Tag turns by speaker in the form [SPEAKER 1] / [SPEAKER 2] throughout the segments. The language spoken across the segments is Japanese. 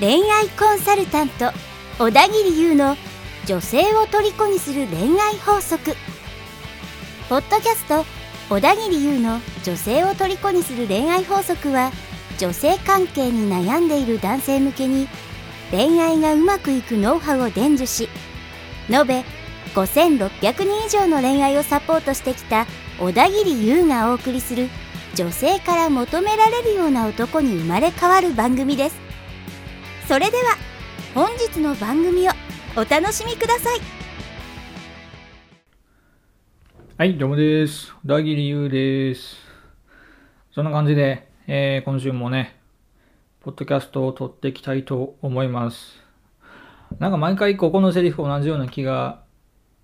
[SPEAKER 1] 恋愛コンサルタント小田切優の女性を虜にする恋愛法則。ポッドキャスト小田切優の女性を虜にする恋愛法則は女性関係に悩んでいる男性向けに恋愛がうまくいくノウハウを伝授し延べ5600人以上の恋愛をサポートしてきた小田切優がお送りする女性から求められるような男に生まれ変わる番組ですそれでは本日の番組をお楽しみください
[SPEAKER 2] はい、どうもです。小田切優です。そんな感じで、えー今週もね、ポッドキャストを撮っていきたいと思います。なんか毎回ここのセリフ同じような気が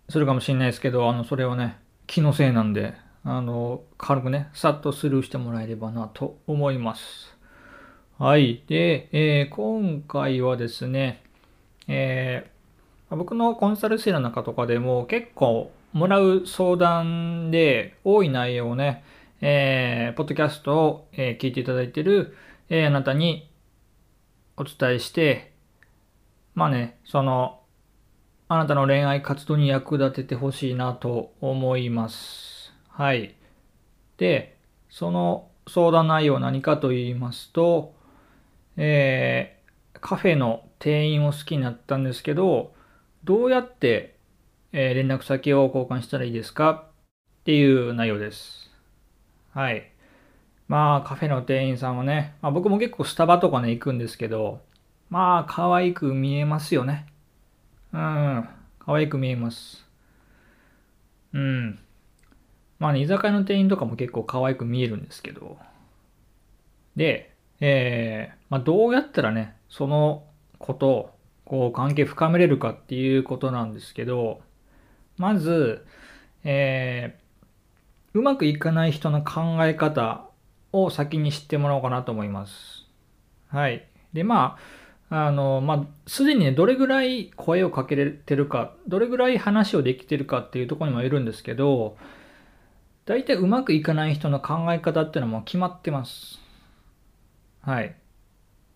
[SPEAKER 2] するかもしれないですけど、あの、それはね、気のせいなんで、あの、軽くね、さっとスルーしてもらえればなと思います。はい。で、えー今回はですね、えー僕のコンサル生の中とかでも結構もらう相談で多い内容をね、えーポッドキャストを、え聞いていただいている、えあなたにお伝えして、まあね、その、あなたの恋愛活動に役立ててほしいなと思います。はい。で、その相談内容は何かと言いますと、えーカフェの店員を好きになったんですけど、どうやって、えー連絡先を交換したらいいですか？っていう内容です。はい。まあ、カフェの店員さんはね、まあ、僕も結構スタバとかね、行くんですけど、まあ、可愛く見えますよね。うん、可愛く見えます。うん。まあね、居酒屋の店員とかも結構可愛く見えるんですけど。で、えーまあ、どうやったらね、その子と、こう、関係深めれるかっていうことなんですけど、まず、えーうまくいかない人の考え方を先に知ってもらおうかなと思います。はい。で、まあ、あの、まあ、すでにね、どれぐらい声をかけれてるか、どれぐらい話をできてるかっていうところにもいるんですけど、大体うまくいかない人の考え方っていうのはもう決まってます。はい。う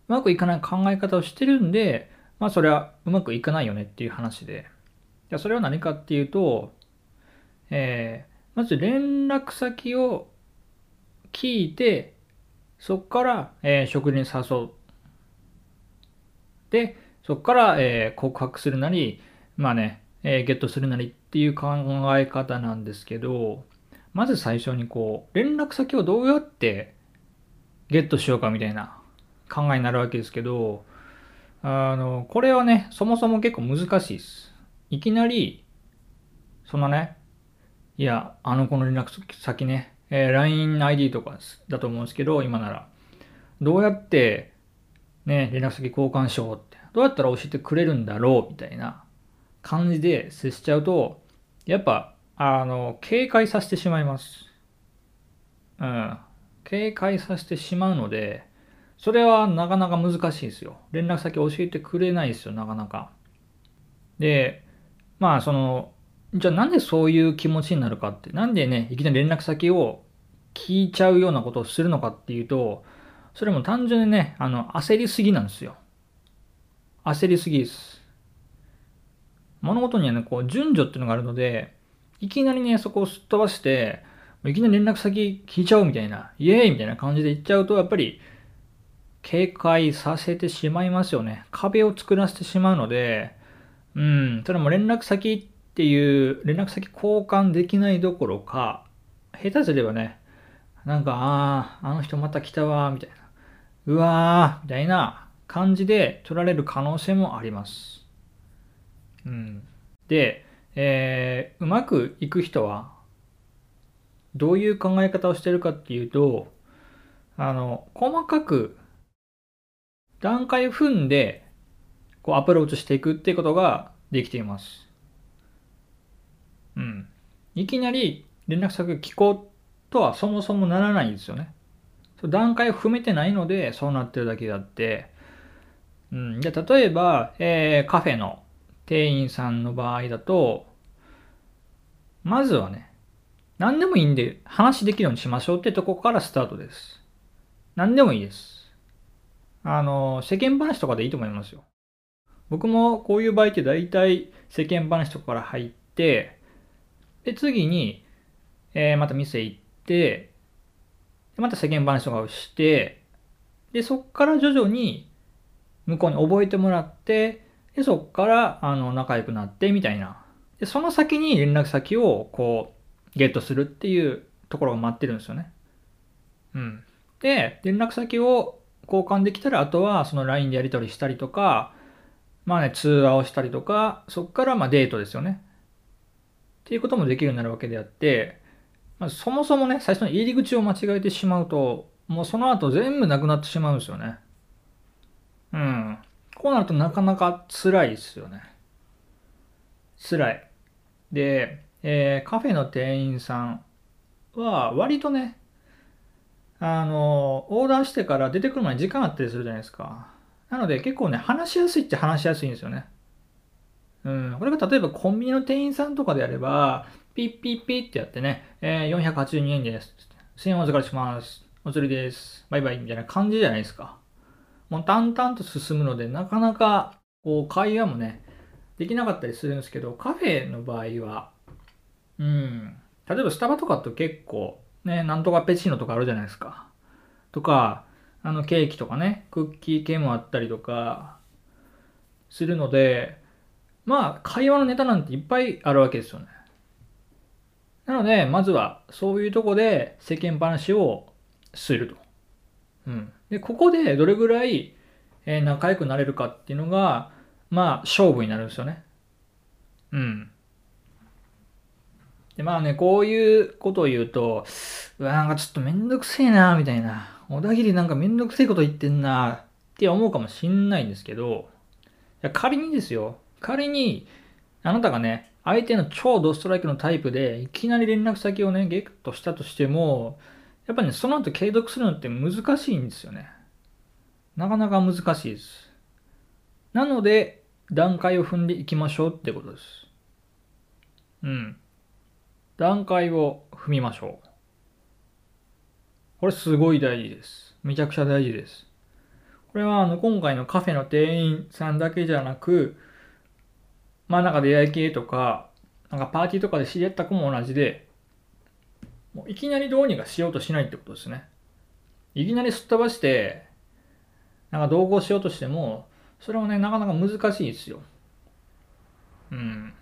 [SPEAKER 2] まくいかない考え方をしてるんで、まあそれはうまくいかないよねっていう話で。じゃあそれは何かっていうと、えーまず連絡先を聞いて、そこから、えー食事に誘う。で、そこから、えー告白するなり、まあね、えーゲットするなりっていう考え方なんですけど、まず最初にこう、連絡先をどうやってゲットしようかみたいな考えになるわけですけど、あの、これはね、そもそも結構難しいです。いきなり、そのね、いや、あの子の連絡先ね、えー LINE ID とかだと思うんですけど、今なら。どうやって、ね、連絡先交換しようって、どうやったら教えてくれるんだろうみたいな感じで接しちゃうと、やっぱ、あの、警戒させてしまいます。うん。警戒させてしまうので、それはなかなか難しいですよ。連絡先教えてくれないですよ、なかなか。で、まあ、その、じゃあなんでそういう気持ちになるかって、なんでね、いきなり連絡先を聞いちゃうようなことをするのかっていうと、それも単純にね、あの、焦りすぎなんですよ。焦りすぎです。物事にはね、こう、順序っていうのがあるので、いきなりね、そこをすっ飛ばして、いきなり連絡先聞いちゃうみたいな、イエーイみたいな感じで言っちゃうと、やっぱり、警戒させてしまいますよね。壁を作らせてしまうので、うん、それも連絡先っていう、連絡先交換できないどころか、下手すればね、なんか、ああ、あの人また来たわ、みたいな。うわー、みたいな感じで取られる可能性もあります。うん。で、えーうまくいく人は、どういう考え方をしてるかっていうと、あの、細かく段階を踏んで、こうアプローチしていくっていうことができています。うん。いきなり連絡先を聞こうとはそもそもならないんですよね。段階を踏めてないのでそうなってるだけであって、うん。で、例えば、えーカフェの店員さんの場合だと、まずはね、何でもいいんで話できるようにしましょうってとこからスタートです。何でもいいです。あの、世間話とかでいいと思いますよ。僕もこういう場合って大体世間話とかから入って、で、次に、えー、また店行って、また世間話とかをして、で、そっから徐々に向こうに覚えてもらって、で、そっからあの仲良くなってみたいな。で、その先に連絡先をこう、ゲットするっていうところが待ってるんですよね。うん。で、連絡先を交換できたら、あとはその LINE でやり取りしたりとか、まあね、通話をしたりとか、そっからまあデートですよね。っていうこともできるようになるわけであって、まあ、そもそもね、最初の入り口を間違えてしまうと、もうその後全部なくなってしまうんですよね。うん。こうなるとなかなか辛いですよね。辛い。で、えー、カフェの店員さんは割とね、あの、オーダーしてから出てくる前に時間あったりするじゃないですか。なので結構ね、話しやすいっちゃ話しやすいんですよね。うん。これが例えばコンビニの店員さんとかであれば、ピッピッピッってやってね、えー、482円です。1000円お預かりします。お釣りです。バイバイみたいな感じじゃないですか。もう淡々と進むので、なかなか、こう、会話もね、できなかったりするんですけど、カフェの場合は、うん、例えばスタバとかと結構、ね、なんとかペチーノとかあるじゃないですか。とか、あの、ケーキとかね、クッキー系もあったりとか、するので、まあ、会話のネタなんていっぱいあるわけですよね。なので、まずは、そういうとこで世間話をすると。うん。で、ここでどれぐらい、え仲良くなれるかっていうのが、まあ、勝負になるんですよね。うん。で、まあね、こういうことを言うと、うわ、なんかちょっとめんどくせえな、みたいな。小田切なんかめんどくせえこと言ってんな、って思うかもしんないんですけど、いや仮にですよ、仮に、あなたがね、相手の超ドストライクのタイプで、いきなり連絡先をね、ゲットしたとしても、やっぱね、その後継続するのって難しいんですよね。なかなか難しいです。なので、段階を踏んでいきましょうってことです。うん。段階を踏みましょう。これすごい大事です。めちゃくちゃ大事です。これはあの今回のカフェの店員さんだけじゃなく、まあなんか出会い系とか、なんかパーティーとかで知り合った子も同じで、もういきなりどうにかしようとしないってことですね。いきなりすっ飛ばして、なんか同行しようとしても、それはね、なかなか難しいですよ。うん。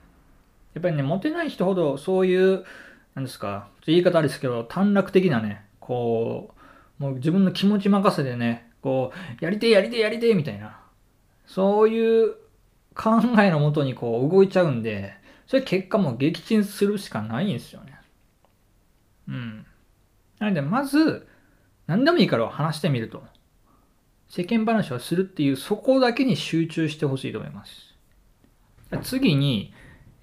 [SPEAKER 2] やっぱりね、モテない人ほどそういう、なんですか、言い方ですけど、短絡的なね、こう、もう自分の気持ち任せでね、こう、やりてえやりてえやりてえみたいな、そういう考えのもとにこう動いちゃうんで、それ結果もう撃沈するしかないんですよね。うん。なので、まず、何でもいいから話してみると。世間話をするっていう、そこだけに集中してほしいと思います。次に、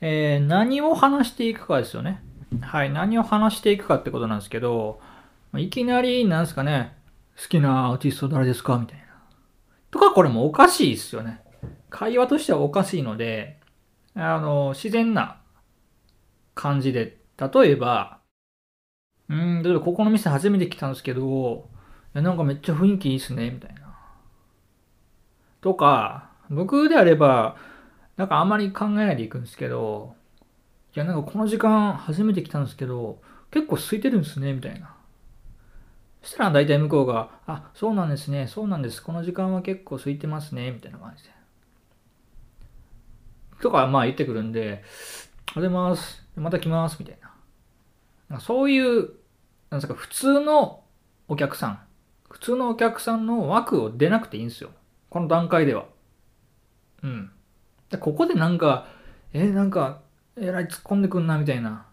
[SPEAKER 2] えー、何を話していくかですよね。はい、何を話していくかってことなんですけど、いきなり、なんですかね、好きなアーティスト誰ですかみたいな。とか、これもおかしいですよね。会話としてはおかしいので、あの、自然な感じで、例えば、うん、例えばここの店初めて来たんですけど、いやなんかめっちゃ雰囲気いいっすね、みたいな。とか、僕であれば、なんかあんまり考えないでいくんですけど、いやなんかこの時間初めて来たんですけど、結構空いてるんですね、みたいな。そしたら大体向こうが、あ、そうなんですね、そうなんです。この時間は結構空いてますね、みたいな感じで。とか、まあ言ってくるんで、おはようございます。また来ます。みたいな。なんかそういう、なんですか、普通のお客さん。普通のお客さんの枠を出なくていいんですよ。この段階では。うん。でここでなんか、えなんか、えらい突っ込んでくんな、みたいな。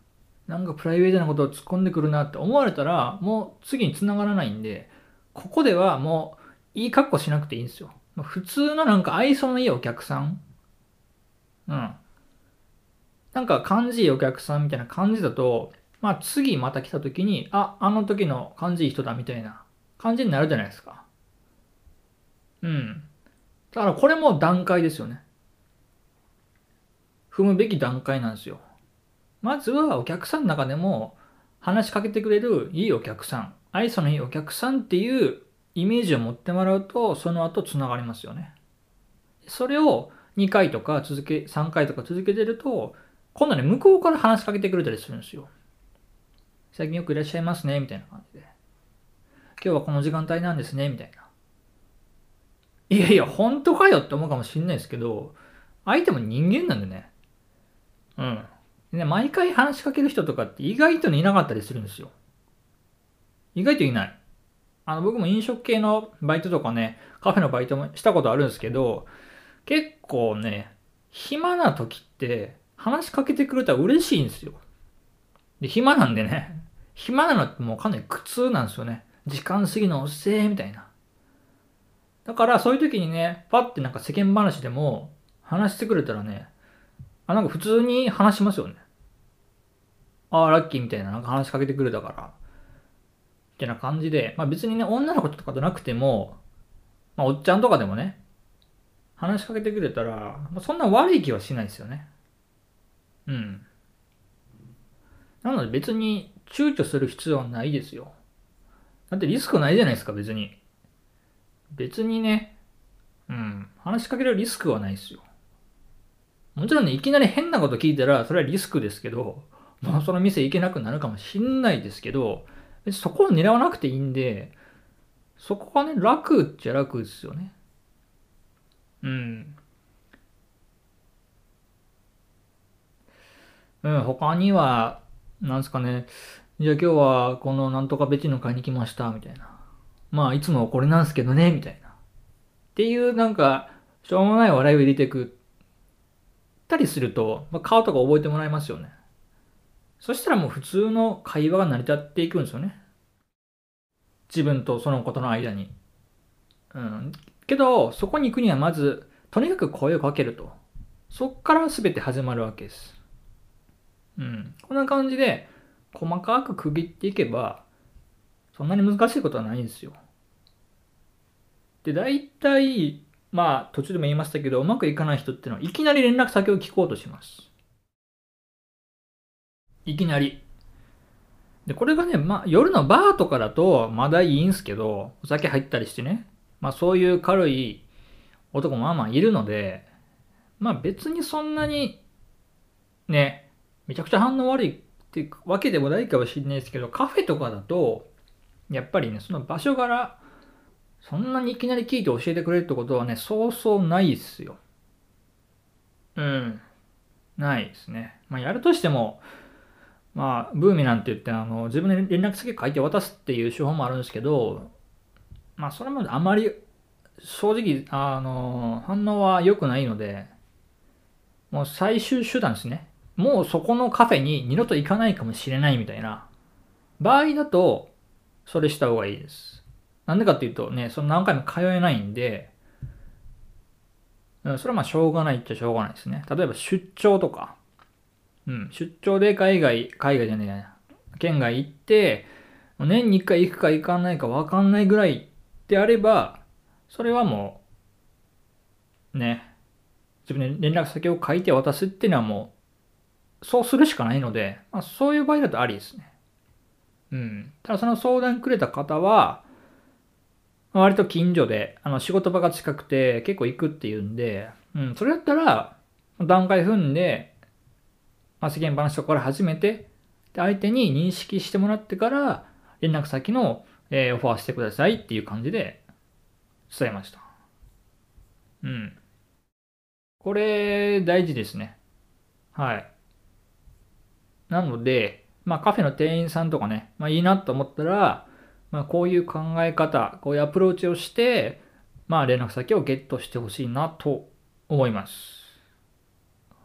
[SPEAKER 2] なんかプライベートなことを突っ込んでくるなって思われたら、もう次に繋がらないんで、ここではもう、いい格好しなくていいんですよ。普通のなんか愛想のいいお客さんうん。なんか感じいいお客さんみたいな感じだと、まあ次また来た時に、あ、あの時の感じいい人だみたいな感じになるじゃないですか。うん。だからこれも段階ですよね。踏むべき段階なんですよ。まずはお客さんの中でも、話しかけてくれるいいお客さん、愛想のいいお客さんっていうイメージを持ってもらうと、その後つながりますよね。それを2回とか続け、3回とか続けてると、今度ね、向こうから話しかけてくれたりするんですよ。最近よくいらっしゃいますね、みたいな感じで。今日はこの時間帯なんですね、みたいな。いやいや、本当かよって思うかもしんないですけど、相手も人間なんでね。うん。でね、毎回話しかける人とかって意外とね、いなかったりするんですよ。意外といない。あの、僕も飲食系のバイトとかね、カフェのバイトもしたことあるんですけど、結構ね、暇な時って話しかけてくれたら嬉しいんですよ。で、暇なんでね、暇なのってもうかなり苦痛なんですよね。時間過ぎのおっせーみたいな。だからそういう時にね、パッてなんか世間話でも話してくれたらね、あ、なんか普通に話しますよね。ああ、ラッキーみたいななんか話しかけてくれたから。みたいな感じで、まあ別にね、女の子とかじゃなくても、まあおっちゃんとかでもね、話しかけてくれたら、そんな悪い気はしないですよね。うん。なので別に躊躇する必要はないですよ。だってリスクないじゃないですか、別に。別にね、うん、話しかけるリスクはないですよ。もちろんね、いきなり変なこと聞いたら、それはリスクですけど、もうその店行けなくなるかもしんないですけど、そこを狙わなくていいんで、そこはね、楽っちゃ楽ですよね。うん。うん、他には、なんですかね、じゃあ今日はこのなんとかベチの買いに来ました、みたいな。まあ、いつもこれなんすけどね、みたいな。っていうなんか、しょうもない笑いを入れてくったりすると、まあ、顔とか覚えてもらえますよね。そしたらもう普通の会話が成り立っていくんですよね。自分とそのことの間に。うん。けど、そこに行くにはまず、とにかく声をかけると。そっから全て始まるわけです。うん。こんな感じで、細かく区切っていけば、そんなに難しいことはないんですよ。で、大体、まあ、途中でも言いましたけど、うまくいかない人っていうのは、いきなり連絡先を聞こうとします。いきなり。で、これがね、まあ、夜のバーとかだと、まだいいんすけど、お酒入ったりしてね、まあ、そういう軽い男もまあまあいるので、まあ別にそんなに、ね、めちゃくちゃ反応悪いってわけでもないかもしれないですけど、カフェとかだと、やっぱりね、その場所柄、そんなにいきなり聞いて教えてくれるってことはね、そうそうないっすよ。うん。ないですね。まあ、やるとしても、まあ、ブーミなんて言って、あの、自分で連絡先書いて渡すっていう手法もあるんですけど、まあ、それもあまり、正直、あの、反応は良くないので、もう最終手段ですね。もうそこのカフェに二度と行かないかもしれないみたいな場合だと、それした方がいいです。なんでかっていうとね、その何回も通えないんで、それはまあしょうがないっちゃしょうがないですね。例えば出張とか、うん、出張で海外、海外じゃねえや、県外行って、年に1回行くか行かないか分かんないぐらいであれば、それはもう、ね、自分で連絡先を書いて渡すっていうのはもう、そうするしかないので、まあ、そういう場合だとありですね。うん。ただその相談くれた方は、割と近所で、あの、仕事場が近くて結構行くっていうんで、うん、それだったら、段階踏んで、まあ、世間話とかから始めて、で、相手に認識してもらってから、連絡先の、えー、オファーしてくださいっていう感じで伝えました。うん。これ、大事ですね。はい。なので、まあカフェの店員さんとかね、まあいいなと思ったら、まあこういう考え方、こういうアプローチをして、まあ連絡先をゲットしてほしいなと思います。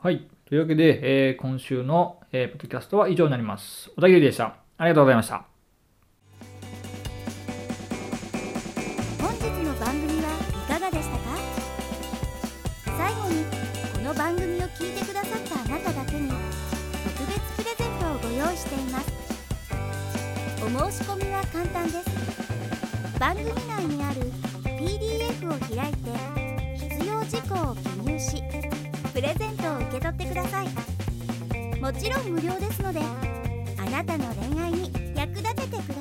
[SPEAKER 2] はい。というわけで、えー、今週の、えー、ポッドキャストは以上になります。小田切でした。ありがとうございました。
[SPEAKER 1] しています。お申し込みは簡単です。番組内にある PDF を開いて必要事項を記入しプレゼントを受け取ってください。もちろん無料ですのであなたの恋愛に役立ててください